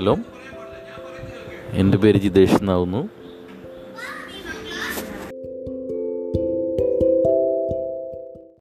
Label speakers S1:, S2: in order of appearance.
S1: Hello എന്റെ പേര് ജിതേഷ് എന്നാവുന്നു.